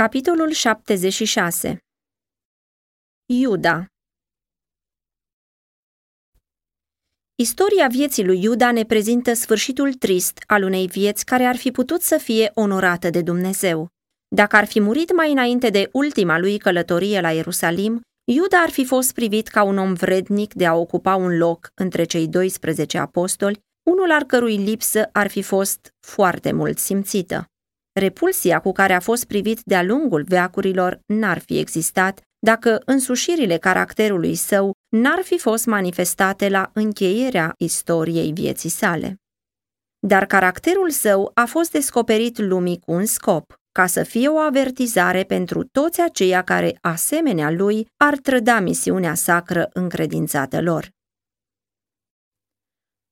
Capitolul 76 Iuda Istoria vieții lui Iuda ne prezintă sfârșitul trist al unei vieți care ar fi putut să fie onorată de Dumnezeu. Dacă ar fi murit mai înainte de ultima lui călătorie la Ierusalim, Iuda ar fi fost privit ca un om vrednic de a ocupa un loc între cei 12 apostoli, unul al cărui lipsă ar fi fost foarte mult simțită. Repulsia cu care a fost privit de-a lungul veacurilor n-ar fi existat dacă însușirile caracterului său n-ar fi fost manifestate la încheierea istoriei vieții sale. Dar caracterul său a fost descoperit lumii cu un scop, ca să fie o avertizare pentru toți aceia care, asemenea lui, ar trăda misiunea sacră încredințată lor.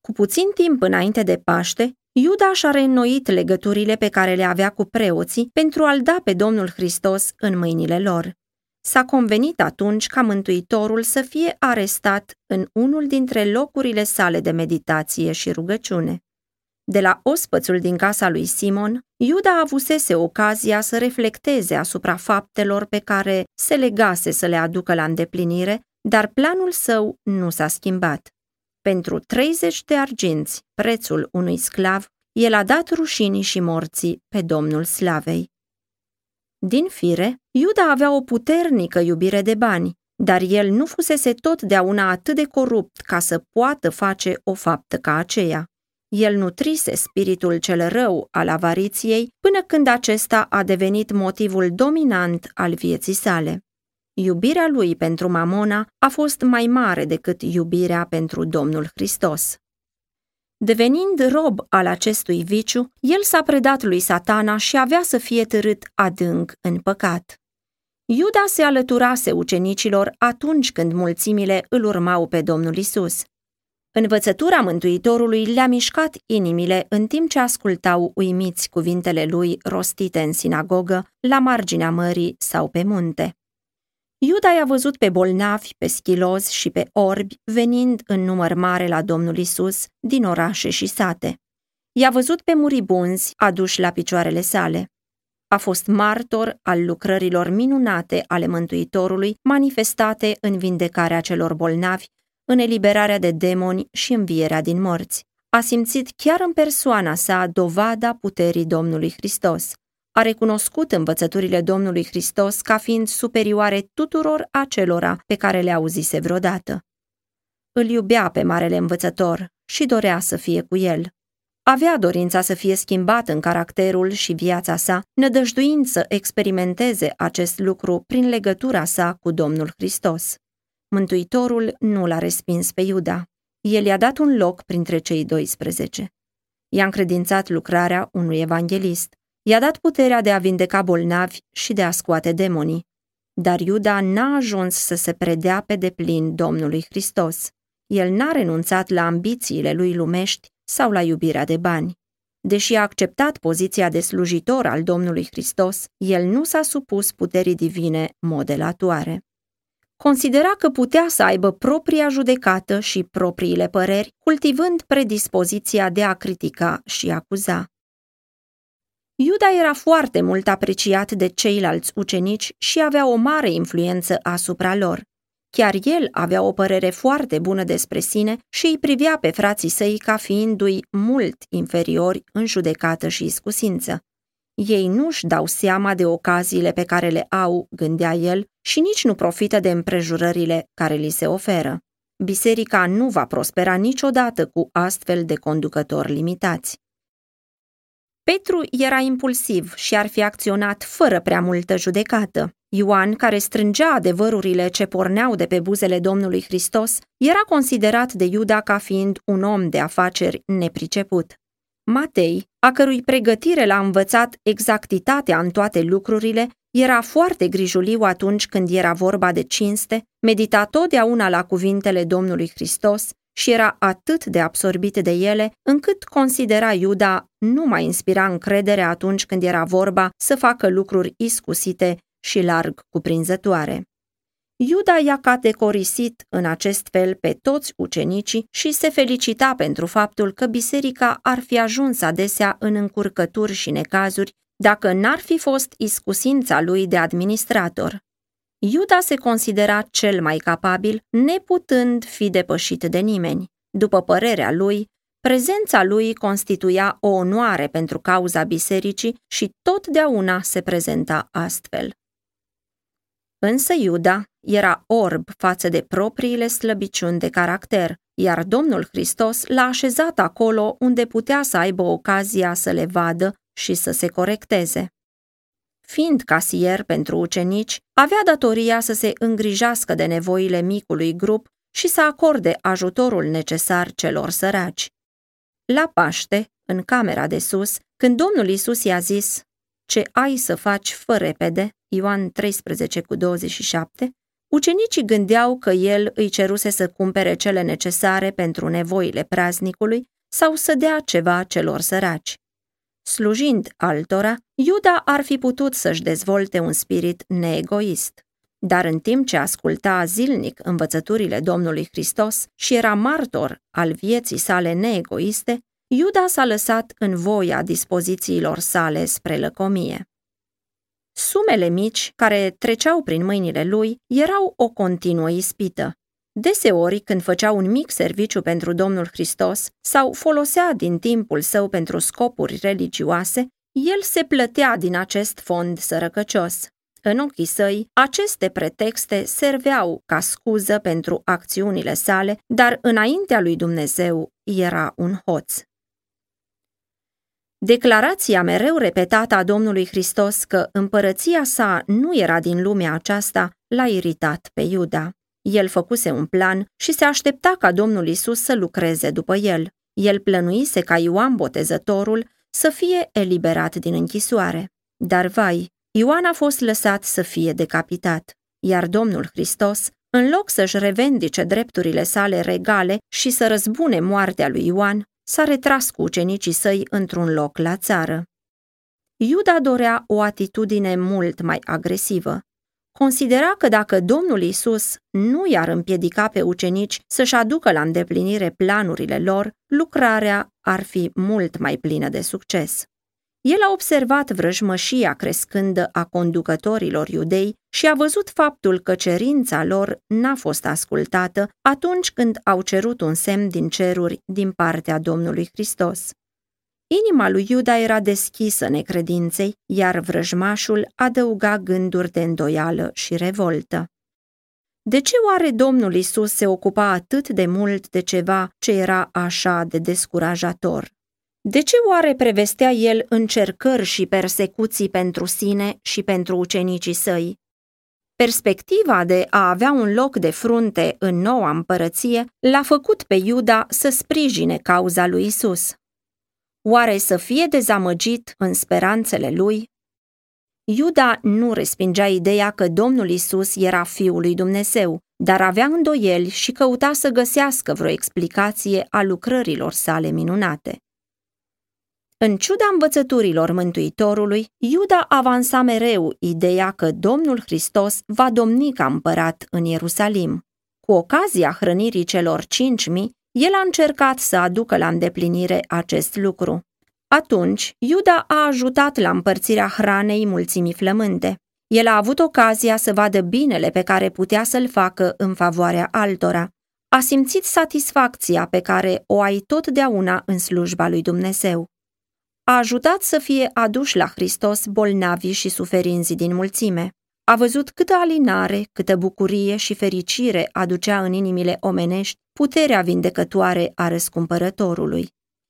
Cu puțin timp înainte de Paște, Iuda și-a reînnoit legăturile pe care le avea cu preoții pentru a-l da pe Domnul Hristos în mâinile lor. S-a convenit atunci ca Mântuitorul să fie arestat în unul dintre locurile sale de meditație și rugăciune. De la ospățul din casa lui Simon, Iuda avusese ocazia să reflecteze asupra faptelor pe care se legase să le aducă la îndeplinire, dar planul său nu s-a schimbat. Pentru 30 de arginți, prețul unui sclav, el a dat rușinii și morții pe Domnul Slavei. Din fire, Iuda avea o puternică iubire de bani, dar el nu fusese totdeauna atât de corupt ca să poată face o faptă ca aceea. El nutrise spiritul cel rău al avariției până când acesta a devenit motivul dominant al vieții sale. Iubirea lui pentru Mamona a fost mai mare decât iubirea pentru Domnul Hristos. Devenind rob al acestui viciu, el s-a predat lui satana și avea să fie târât adânc în păcat. Iuda se alăturase ucenicilor atunci când mulțimile îl urmau pe Domnul Isus. Învățătura Mântuitorului le-a mișcat inimile în timp ce ascultau uimiți cuvintele lui rostite în sinagogă, la marginea mării sau pe munte. Iuda i-a văzut pe bolnavi, pe schilozi și pe orbi venind în număr mare la Domnul Isus din orașe și sate. I-a văzut pe muribunzi aduși la picioarele sale. A fost martor al lucrărilor minunate ale Mântuitorului manifestate în vindecarea celor bolnavi, în eliberarea de demoni și învierea din morți. A simțit chiar în persoana sa dovada puterii Domnului Hristos a recunoscut învățăturile Domnului Hristos ca fiind superioare tuturor acelora pe care le auzise vreodată. Îl iubea pe Marele Învățător și dorea să fie cu el. Avea dorința să fie schimbat în caracterul și viața sa, nădăjduind să experimenteze acest lucru prin legătura sa cu Domnul Hristos. Mântuitorul nu l-a respins pe Iuda. El i-a dat un loc printre cei 12. I-a încredințat lucrarea unui evanghelist I-a dat puterea de a vindeca bolnavi și de a scoate demonii. Dar Iuda n-a ajuns să se predea pe deplin Domnului Hristos. El n-a renunțat la ambițiile lui lumești sau la iubirea de bani. Deși a acceptat poziția de slujitor al Domnului Hristos, el nu s-a supus puterii divine modelatoare. Considera că putea să aibă propria judecată și propriile păreri, cultivând predispoziția de a critica și acuza. Iuda era foarte mult apreciat de ceilalți ucenici și avea o mare influență asupra lor. Chiar el avea o părere foarte bună despre sine și îi privea pe frații săi ca fiindu-i mult inferiori în judecată și iscusință. Ei nu-și dau seama de ocaziile pe care le au, gândea el, și nici nu profită de împrejurările care li se oferă. Biserica nu va prospera niciodată cu astfel de conducători limitați. Petru era impulsiv și ar fi acționat fără prea multă judecată. Ioan, care strângea adevărurile ce porneau de pe buzele Domnului Hristos, era considerat de Iuda ca fiind un om de afaceri nepriceput. Matei, a cărui pregătire l-a învățat exactitatea în toate lucrurile, era foarte grijuliu atunci când era vorba de cinste, medita totdeauna la cuvintele Domnului Hristos și era atât de absorbit de ele, încât considera Iuda nu mai inspira încredere atunci când era vorba să facă lucruri iscusite și larg cuprinzătoare. Iuda i-a categorisit în acest fel pe toți ucenicii și se felicita pentru faptul că biserica ar fi ajuns adesea în încurcături și necazuri dacă n-ar fi fost iscusința lui de administrator. Iuda se considera cel mai capabil, neputând fi depășit de nimeni. După părerea lui, prezența lui constituia o onoare pentru cauza bisericii și totdeauna se prezenta astfel. Însă Iuda era orb față de propriile slăbiciuni de caracter, iar Domnul Hristos l-a așezat acolo unde putea să aibă ocazia să le vadă și să se corecteze. Fiind casier pentru ucenici, avea datoria să se îngrijească de nevoile micului grup și să acorde ajutorul necesar celor săraci. La Paște, în camera de sus, când Domnul Isus i-a zis, Ce ai să faci, fă repede, Ioan 13 cu 27, ucenicii gândeau că el îi ceruse să cumpere cele necesare pentru nevoile praznicului sau să dea ceva celor săraci. Slujind altora, Iuda ar fi putut să-și dezvolte un spirit neegoist. Dar în timp ce asculta zilnic învățăturile Domnului Hristos și era martor al vieții sale neegoiste, Iuda s-a lăsat în voia dispozițiilor sale spre lăcomie. Sumele mici care treceau prin mâinile lui erau o continuă ispită. Deseori, când făcea un mic serviciu pentru Domnul Hristos sau folosea din timpul său pentru scopuri religioase, el se plătea din acest fond sărăcăcios. În ochii săi, aceste pretexte serveau ca scuză pentru acțiunile sale, dar înaintea lui Dumnezeu era un hoț. Declarația mereu repetată a Domnului Hristos că împărăția sa nu era din lumea aceasta l-a iritat pe Iuda. El făcuse un plan și se aștepta ca Domnul Isus să lucreze după el. El plănuise ca Ioan Botezătorul să fie eliberat din închisoare. Dar vai, Ioan a fost lăsat să fie decapitat, iar Domnul Hristos, în loc să-și revendice drepturile sale regale și să răzbune moartea lui Ioan, s-a retras cu ucenicii săi într-un loc la țară. Iuda dorea o atitudine mult mai agresivă. Considera că dacă Domnul Isus nu i-ar împiedica pe ucenici să-și aducă la îndeplinire planurile lor, lucrarea ar fi mult mai plină de succes. El a observat vrăjmășia crescândă a conducătorilor iudei și a văzut faptul că cerința lor n-a fost ascultată atunci când au cerut un semn din ceruri din partea Domnului Hristos. Inima lui Iuda era deschisă necredinței, iar vrăjmașul adăuga gânduri de îndoială și revoltă. De ce oare Domnul Isus se ocupa atât de mult de ceva ce era așa de descurajator? De ce oare prevestea el încercări și persecuții pentru sine și pentru ucenicii săi? Perspectiva de a avea un loc de frunte în noua împărăție l-a făcut pe Iuda să sprijine cauza lui Isus. Oare să fie dezamăgit în speranțele lui? Iuda nu respingea ideea că Domnul Isus era Fiul lui Dumnezeu, dar avea îndoieli și căuta să găsească vreo explicație a lucrărilor sale minunate. În ciuda învățăturilor Mântuitorului, Iuda avansa mereu ideea că Domnul Hristos va domni ca împărat în Ierusalim. Cu ocazia hrănirii celor cinci mii, el a încercat să aducă la îndeplinire acest lucru. Atunci, Iuda a ajutat la împărțirea hranei mulțimii flământe. El a avut ocazia să vadă binele pe care putea să-l facă în favoarea altora. A simțit satisfacția pe care o ai totdeauna în slujba lui Dumnezeu a ajutat să fie aduși la Hristos bolnavi și suferinzi din mulțime. A văzut câtă alinare, câtă bucurie și fericire aducea în inimile omenești puterea vindecătoare a răscumpărătorului.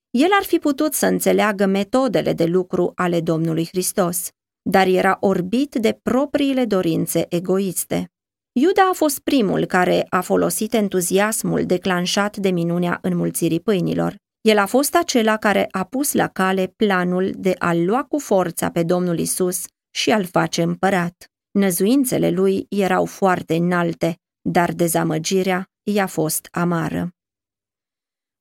El ar fi putut să înțeleagă metodele de lucru ale Domnului Hristos, dar era orbit de propriile dorințe egoiste. Iuda a fost primul care a folosit entuziasmul declanșat de minunea înmulțirii pâinilor. El a fost acela care a pus la cale planul de a-l lua cu forța pe Domnul Isus și a-l face împărat. Năzuințele lui erau foarte înalte, dar dezamăgirea i-a fost amară.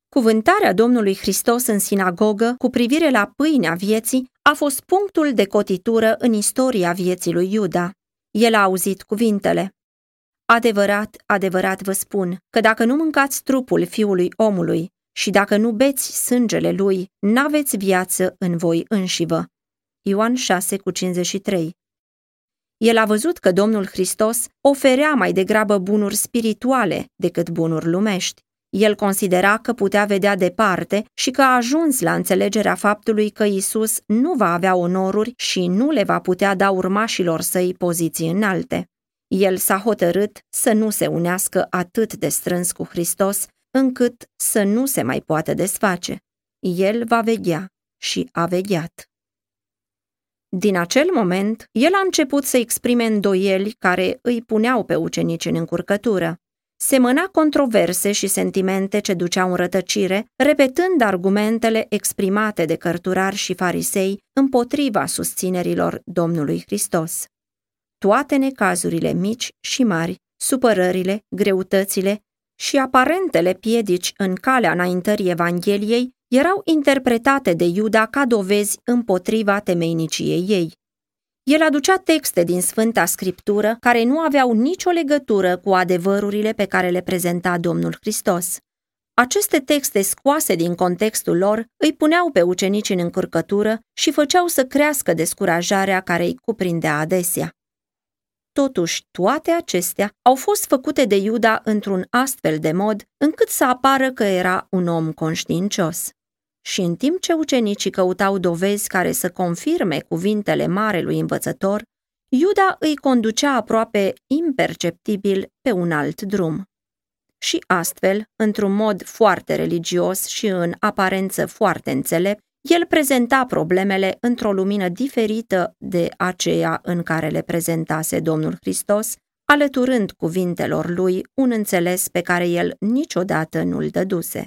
Cuvântarea Domnului Hristos în sinagogă cu privire la pâinea vieții a fost punctul de cotitură în istoria vieții lui Iuda. El a auzit cuvintele. Adevărat, adevărat vă spun că dacă nu mâncați trupul fiului omului și dacă nu beți sângele lui, n-aveți viață în voi înșivă. Ioan 6 cu 53. El a văzut că Domnul Hristos oferea mai degrabă bunuri spirituale decât bunuri lumești. El considera că putea vedea departe și că a ajuns la înțelegerea faptului că Isus nu va avea onoruri și nu le va putea da urmașilor săi poziții înalte. El s-a hotărât să nu se unească atât de strâns cu Hristos, încât să nu se mai poată desface. El va veghea și a vegheat. Din acel moment, el a început să exprime îndoieli care îi puneau pe ucenici în încurcătură. Semăna controverse și sentimente ce duceau în rătăcire, repetând argumentele exprimate de cărturari și farisei împotriva susținerilor Domnului Hristos. Toate necazurile mici și mari, supărările, greutățile și aparentele piedici în calea înaintării Evangheliei erau interpretate de Iuda ca dovezi împotriva temeiniciei ei. El aducea texte din Sfânta Scriptură care nu aveau nicio legătură cu adevărurile pe care le prezenta Domnul Hristos. Aceste texte scoase din contextul lor îi puneau pe ucenici în încurcătură și făceau să crească descurajarea care îi cuprindea adesea. Totuși, toate acestea au fost făcute de Iuda într-un astfel de mod încât să apară că era un om conștiincios. Și în timp ce ucenicii căutau dovezi care să confirme cuvintele marelui învățător, Iuda îi conducea aproape imperceptibil pe un alt drum. Și astfel, într-un mod foarte religios și în aparență foarte înțelept, el prezenta problemele într-o lumină diferită de aceea în care le prezentase Domnul Hristos, alăturând cuvintelor lui un înțeles pe care el niciodată nu-l dăduse.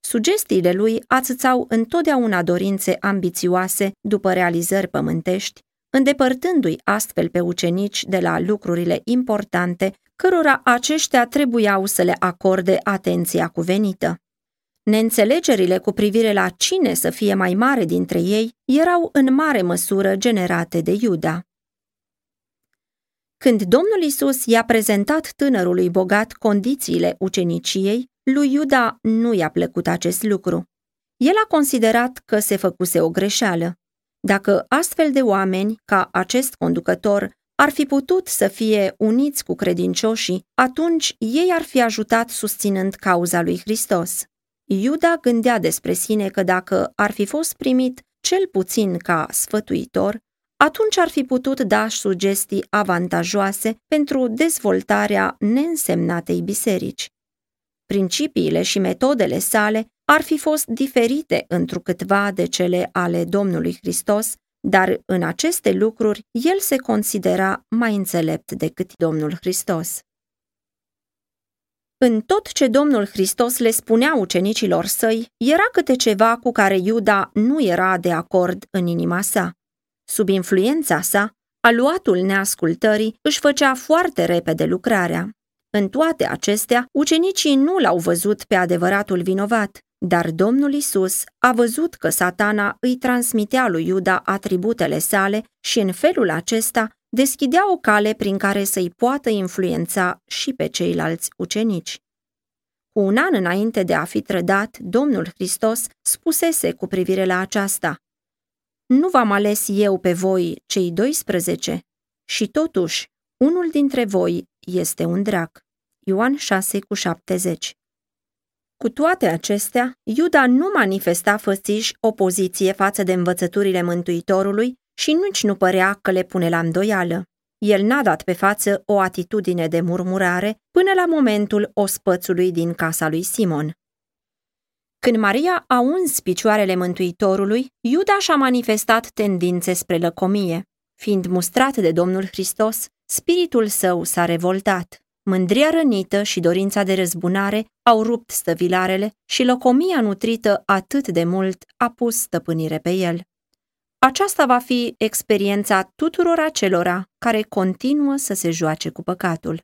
Sugestiile lui ațățau întotdeauna dorințe ambițioase după realizări pământești, îndepărtându-i astfel pe ucenici de la lucrurile importante cărora aceștia trebuiau să le acorde atenția cuvenită. Neînțelegerile cu privire la cine să fie mai mare dintre ei erau în mare măsură generate de Iuda. Când Domnul Isus i-a prezentat tânărului bogat condițiile uceniciei, lui Iuda nu i-a plăcut acest lucru. El a considerat că se făcuse o greșeală. Dacă astfel de oameni, ca acest conducător, ar fi putut să fie uniți cu credincioșii, atunci ei ar fi ajutat susținând cauza lui Hristos. Iuda gândea despre sine că dacă ar fi fost primit cel puțin ca sfătuitor, atunci ar fi putut da sugestii avantajoase pentru dezvoltarea neînsemnatei biserici. Principiile și metodele sale ar fi fost diferite întrucâtva de cele ale Domnului Hristos, dar în aceste lucruri el se considera mai înțelept decât Domnul Hristos. În tot ce Domnul Hristos le spunea ucenicilor săi, era câte ceva cu care Iuda nu era de acord în inima sa. Sub influența sa, aluatul neascultării își făcea foarte repede lucrarea. În toate acestea, ucenicii nu l-au văzut pe adevăratul vinovat, dar Domnul Isus a văzut că satana îi transmitea lui Iuda atributele sale și în felul acesta deschidea o cale prin care să-i poată influența și pe ceilalți ucenici. Cu un an înainte de a fi trădat, Domnul Hristos spusese cu privire la aceasta, Nu v-am ales eu pe voi, cei 12, și totuși, unul dintre voi este un drac. Ioan 6 cu 70 Cu toate acestea, Iuda nu manifesta fățiș opoziție față de învățăturile Mântuitorului și nici nu părea că le pune la îndoială. El n-a dat pe față o atitudine de murmurare până la momentul ospățului din casa lui Simon. Când Maria a uns picioarele Mântuitorului, Iuda și-a manifestat tendințe spre lăcomie. Fiind mustrat de Domnul Hristos, spiritul său s-a revoltat. Mândria rănită și dorința de răzbunare au rupt stăvilarele și locomia nutrită atât de mult a pus stăpânire pe el. Aceasta va fi experiența tuturor acelora care continuă să se joace cu păcatul.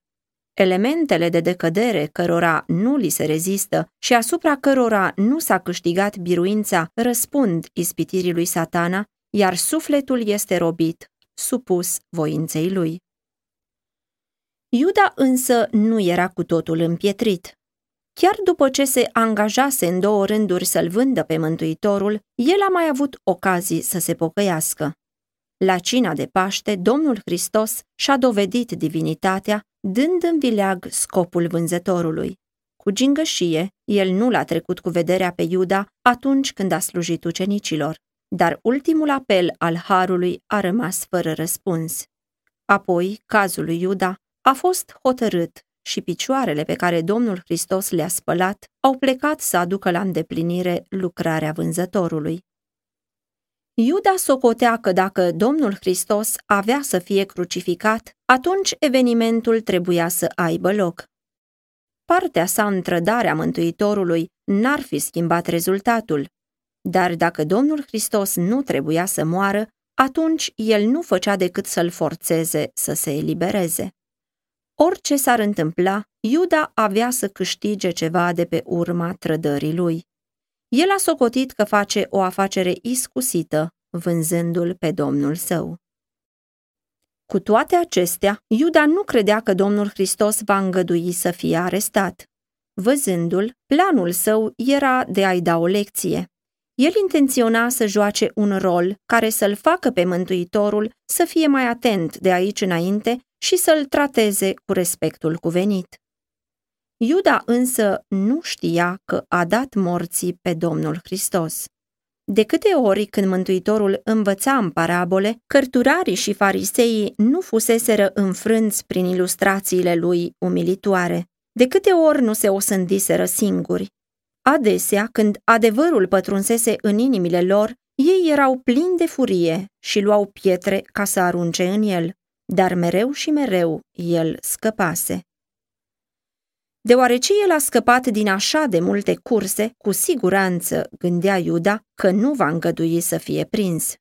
Elementele de decădere cărora nu li se rezistă și asupra cărora nu s-a câștigat biruința răspund ispitirii lui satana, iar sufletul este robit, supus voinței lui. Iuda însă nu era cu totul împietrit. Chiar după ce se angajase în două rânduri să-l vândă pe Mântuitorul, el a mai avut ocazii să se pocăiască. La cina de Paște, Domnul Hristos și-a dovedit divinitatea, dând în vileag scopul vânzătorului. Cu gingășie, el nu l-a trecut cu vederea pe Iuda atunci când a slujit ucenicilor, dar ultimul apel al Harului a rămas fără răspuns. Apoi, cazul lui Iuda a fost hotărât și picioarele pe care Domnul Hristos le-a spălat au plecat să aducă la îndeplinire lucrarea vânzătorului. Iuda socotea că dacă Domnul Hristos avea să fie crucificat, atunci evenimentul trebuia să aibă loc. Partea sa în trădarea Mântuitorului n-ar fi schimbat rezultatul, dar dacă Domnul Hristos nu trebuia să moară, atunci el nu făcea decât să-l forțeze să se elibereze. Orice s-ar întâmpla, Iuda avea să câștige ceva de pe urma trădării lui. El a socotit că face o afacere iscusită, vânzându-l pe domnul său. Cu toate acestea, Iuda nu credea că Domnul Hristos va îngădui să fie arestat. Văzându-l, planul său era de a-i da o lecție. El intenționa să joace un rol care să-l facă pe Mântuitorul să fie mai atent de aici înainte și să-l trateze cu respectul cuvenit. Iuda însă nu știa că a dat morții pe Domnul Hristos. De câte ori când Mântuitorul învăța în parabole, cărturarii și fariseii nu fuseseră înfrânți prin ilustrațiile lui umilitoare. De câte ori nu se osândiseră singuri. Adesea, când adevărul pătrunsese în inimile lor, ei erau plini de furie și luau pietre ca să arunce în el, dar mereu și mereu el scăpase. Deoarece el a scăpat din așa de multe curse, cu siguranță, gândea Iuda, că nu va îngădui să fie prins.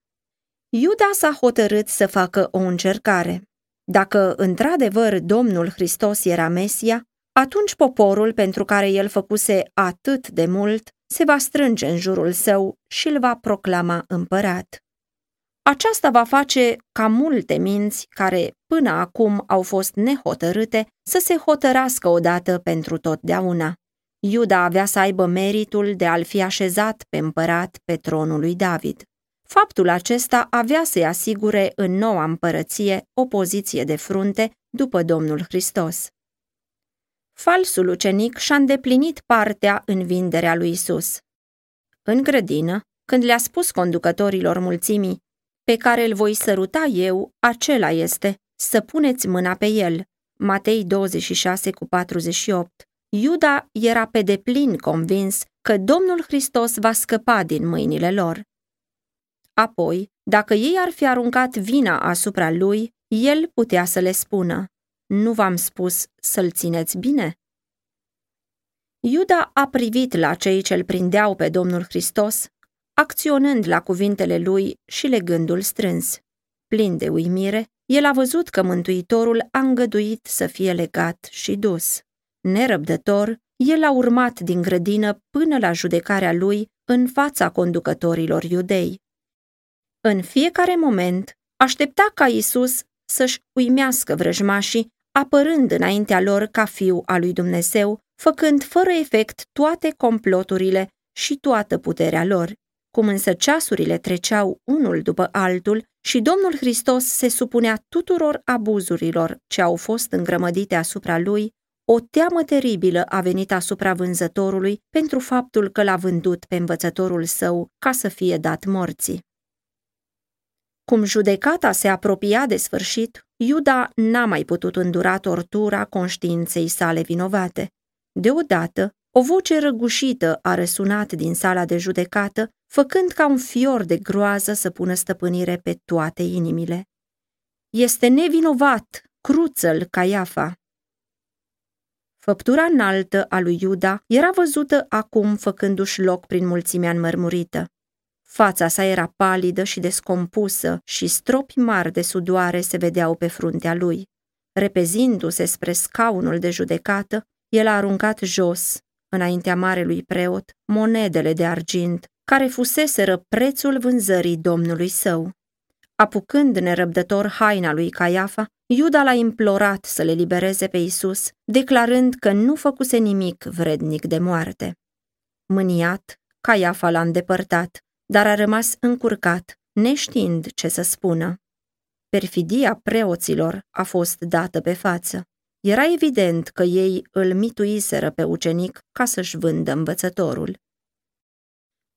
Iuda s-a hotărât să facă o încercare. Dacă într-adevăr Domnul Hristos era Mesia, atunci poporul pentru care el făcuse atât de mult se va strânge în jurul său și îl va proclama împărat. Aceasta va face ca multe minți care până acum au fost nehotărâte să se hotărască odată pentru totdeauna. Iuda avea să aibă meritul de a-l fi așezat pe împărat pe tronul lui David. Faptul acesta avea să-i asigure în noua împărăție o poziție de frunte după Domnul Hristos. Falsul ucenic și-a îndeplinit partea în vinderea lui Isus. În grădină, când le-a spus conducătorilor mulțimii, pe care îl voi săruta eu, acela este, să puneți mâna pe el. Matei 26 cu 48. Iuda era pe deplin convins că Domnul Hristos va scăpa din mâinile lor. Apoi, dacă ei ar fi aruncat vina asupra lui, el putea să le spună, nu v-am spus să-l țineți bine? Iuda a privit la cei ce îl prindeau pe Domnul Hristos, acționând la cuvintele lui și legându-l strâns. Plin de uimire, el a văzut că Mântuitorul a îngăduit să fie legat și dus. Nerăbdător, el a urmat din grădină până la judecarea lui în fața conducătorilor iudei. În fiecare moment, aștepta ca Isus să-și uimească vrăjmașii, apărând înaintea lor ca fiu al lui Dumnezeu, făcând fără efect toate comploturile și toată puterea lor. Cum însă ceasurile treceau unul după altul și Domnul Hristos se supunea tuturor abuzurilor ce au fost îngrămădite asupra lui, o teamă teribilă a venit asupra vânzătorului pentru faptul că l-a vândut pe învățătorul său ca să fie dat morții. Cum judecata se apropia de sfârșit, Iuda n-a mai putut îndura tortura conștiinței sale vinovate. Deodată, o voce răgușită a răsunat din sala de judecată, făcând ca un fior de groază să pună stăpânire pe toate inimile. Este nevinovat, cruță-l Caiafa. Făptura înaltă a lui Iuda era văzută acum făcându-și loc prin mulțimea înmărmurită. Fața sa era palidă și descompusă și stropi mari de sudoare se vedeau pe fruntea lui. Repezindu-se spre scaunul de judecată, el a aruncat jos, înaintea marelui preot, monedele de argint, care fuseseră prețul vânzării domnului său. Apucând nerăbdător haina lui Caiafa, Iuda l-a implorat să le libereze pe Isus, declarând că nu făcuse nimic vrednic de moarte. Mâniat, Caiafa l-a îndepărtat, dar a rămas încurcat, neștiind ce să spună. Perfidia preoților a fost dată pe față. Era evident că ei îl mituiseră pe ucenic ca să-și vândă învățătorul.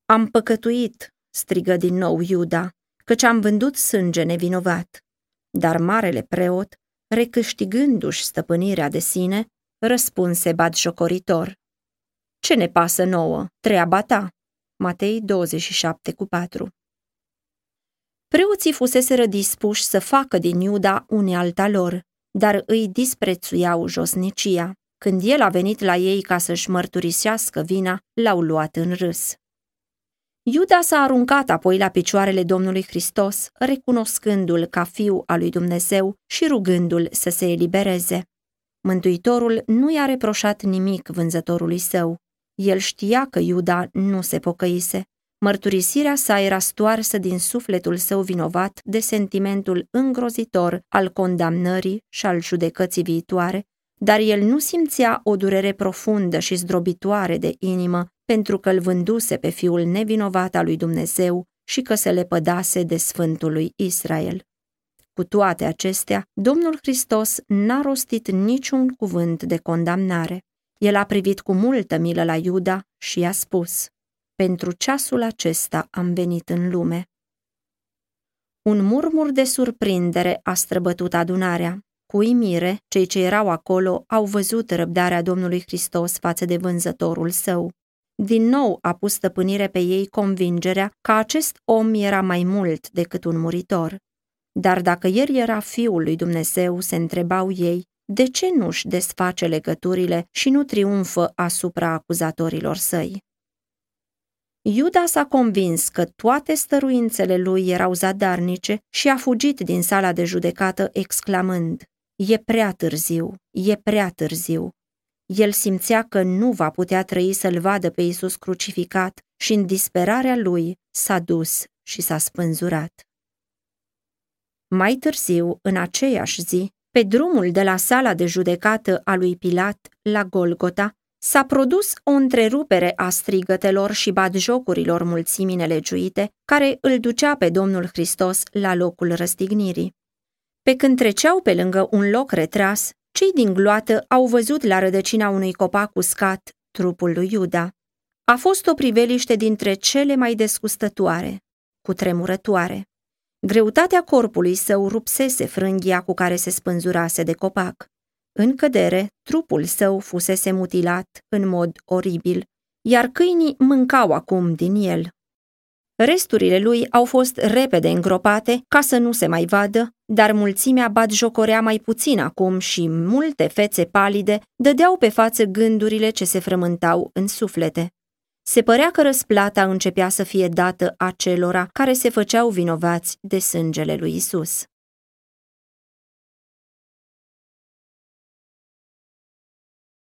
Am păcătuit, strigă din nou Iuda, căci am vândut sânge nevinovat. Dar marele preot, recâștigându-și stăpânirea de sine, răspunse batjocoritor. Ce ne pasă nouă? Treaba ta. Matei 27 cu 4 Preoții fuseseră dispuși să facă din Iuda unealta lor, dar îi disprețuiau josnicia. Când el a venit la ei ca să-și mărturisească vina, l-au luat în râs. Iuda s-a aruncat apoi la picioarele Domnului Hristos, recunoscându-l ca fiu al lui Dumnezeu și rugându-l să se elibereze. Mântuitorul nu i-a reproșat nimic vânzătorului său. El știa că Iuda nu se pocăise. Mărturisirea sa era stoarsă din sufletul său vinovat de sentimentul îngrozitor al condamnării și al judecății viitoare, dar el nu simțea o durere profundă și zdrobitoare de inimă pentru că îl vânduse pe fiul nevinovat al lui Dumnezeu și că se lepădase de Sfântul lui Israel. Cu toate acestea, Domnul Hristos n-a rostit niciun cuvânt de condamnare. El a privit cu multă milă la Iuda și i-a spus, Pentru ceasul acesta am venit în lume. Un murmur de surprindere a străbătut adunarea. Cu uimire, cei ce erau acolo au văzut răbdarea Domnului Hristos față de vânzătorul său. Din nou a pus stăpânire pe ei convingerea că acest om era mai mult decât un muritor. Dar dacă el era fiul lui Dumnezeu, se întrebau ei, de ce nu-și desface legăturile și nu triumfă asupra acuzatorilor săi? Iuda s-a convins că toate stăruințele lui erau zadarnice și a fugit din sala de judecată exclamând, E prea târziu, e prea târziu. El simțea că nu va putea trăi să-l vadă pe Isus crucificat și în disperarea lui s-a dus și s-a spânzurat. Mai târziu, în aceeași zi, pe drumul de la sala de judecată a lui Pilat la Golgota, s-a produs o întrerupere a strigătelor și batjocurilor mulțimii nelegiuite care îl ducea pe Domnul Hristos la locul răstignirii. Pe când treceau pe lângă un loc retras, cei din gloată au văzut la rădăcina unui copac uscat trupul lui Iuda. A fost o priveliște dintre cele mai descustătoare, cu tremurătoare. Greutatea corpului său rupsese frânghia cu care se spânzurase de copac. În cădere, trupul său fusese mutilat în mod oribil, iar câinii mâncau acum din el. Resturile lui au fost repede îngropate ca să nu se mai vadă, dar mulțimea jocorea mai puțin acum și multe fețe palide dădeau pe față gândurile ce se frământau în suflete. Se părea că răsplata începea să fie dată acelora care se făceau vinovați de sângele lui Isus.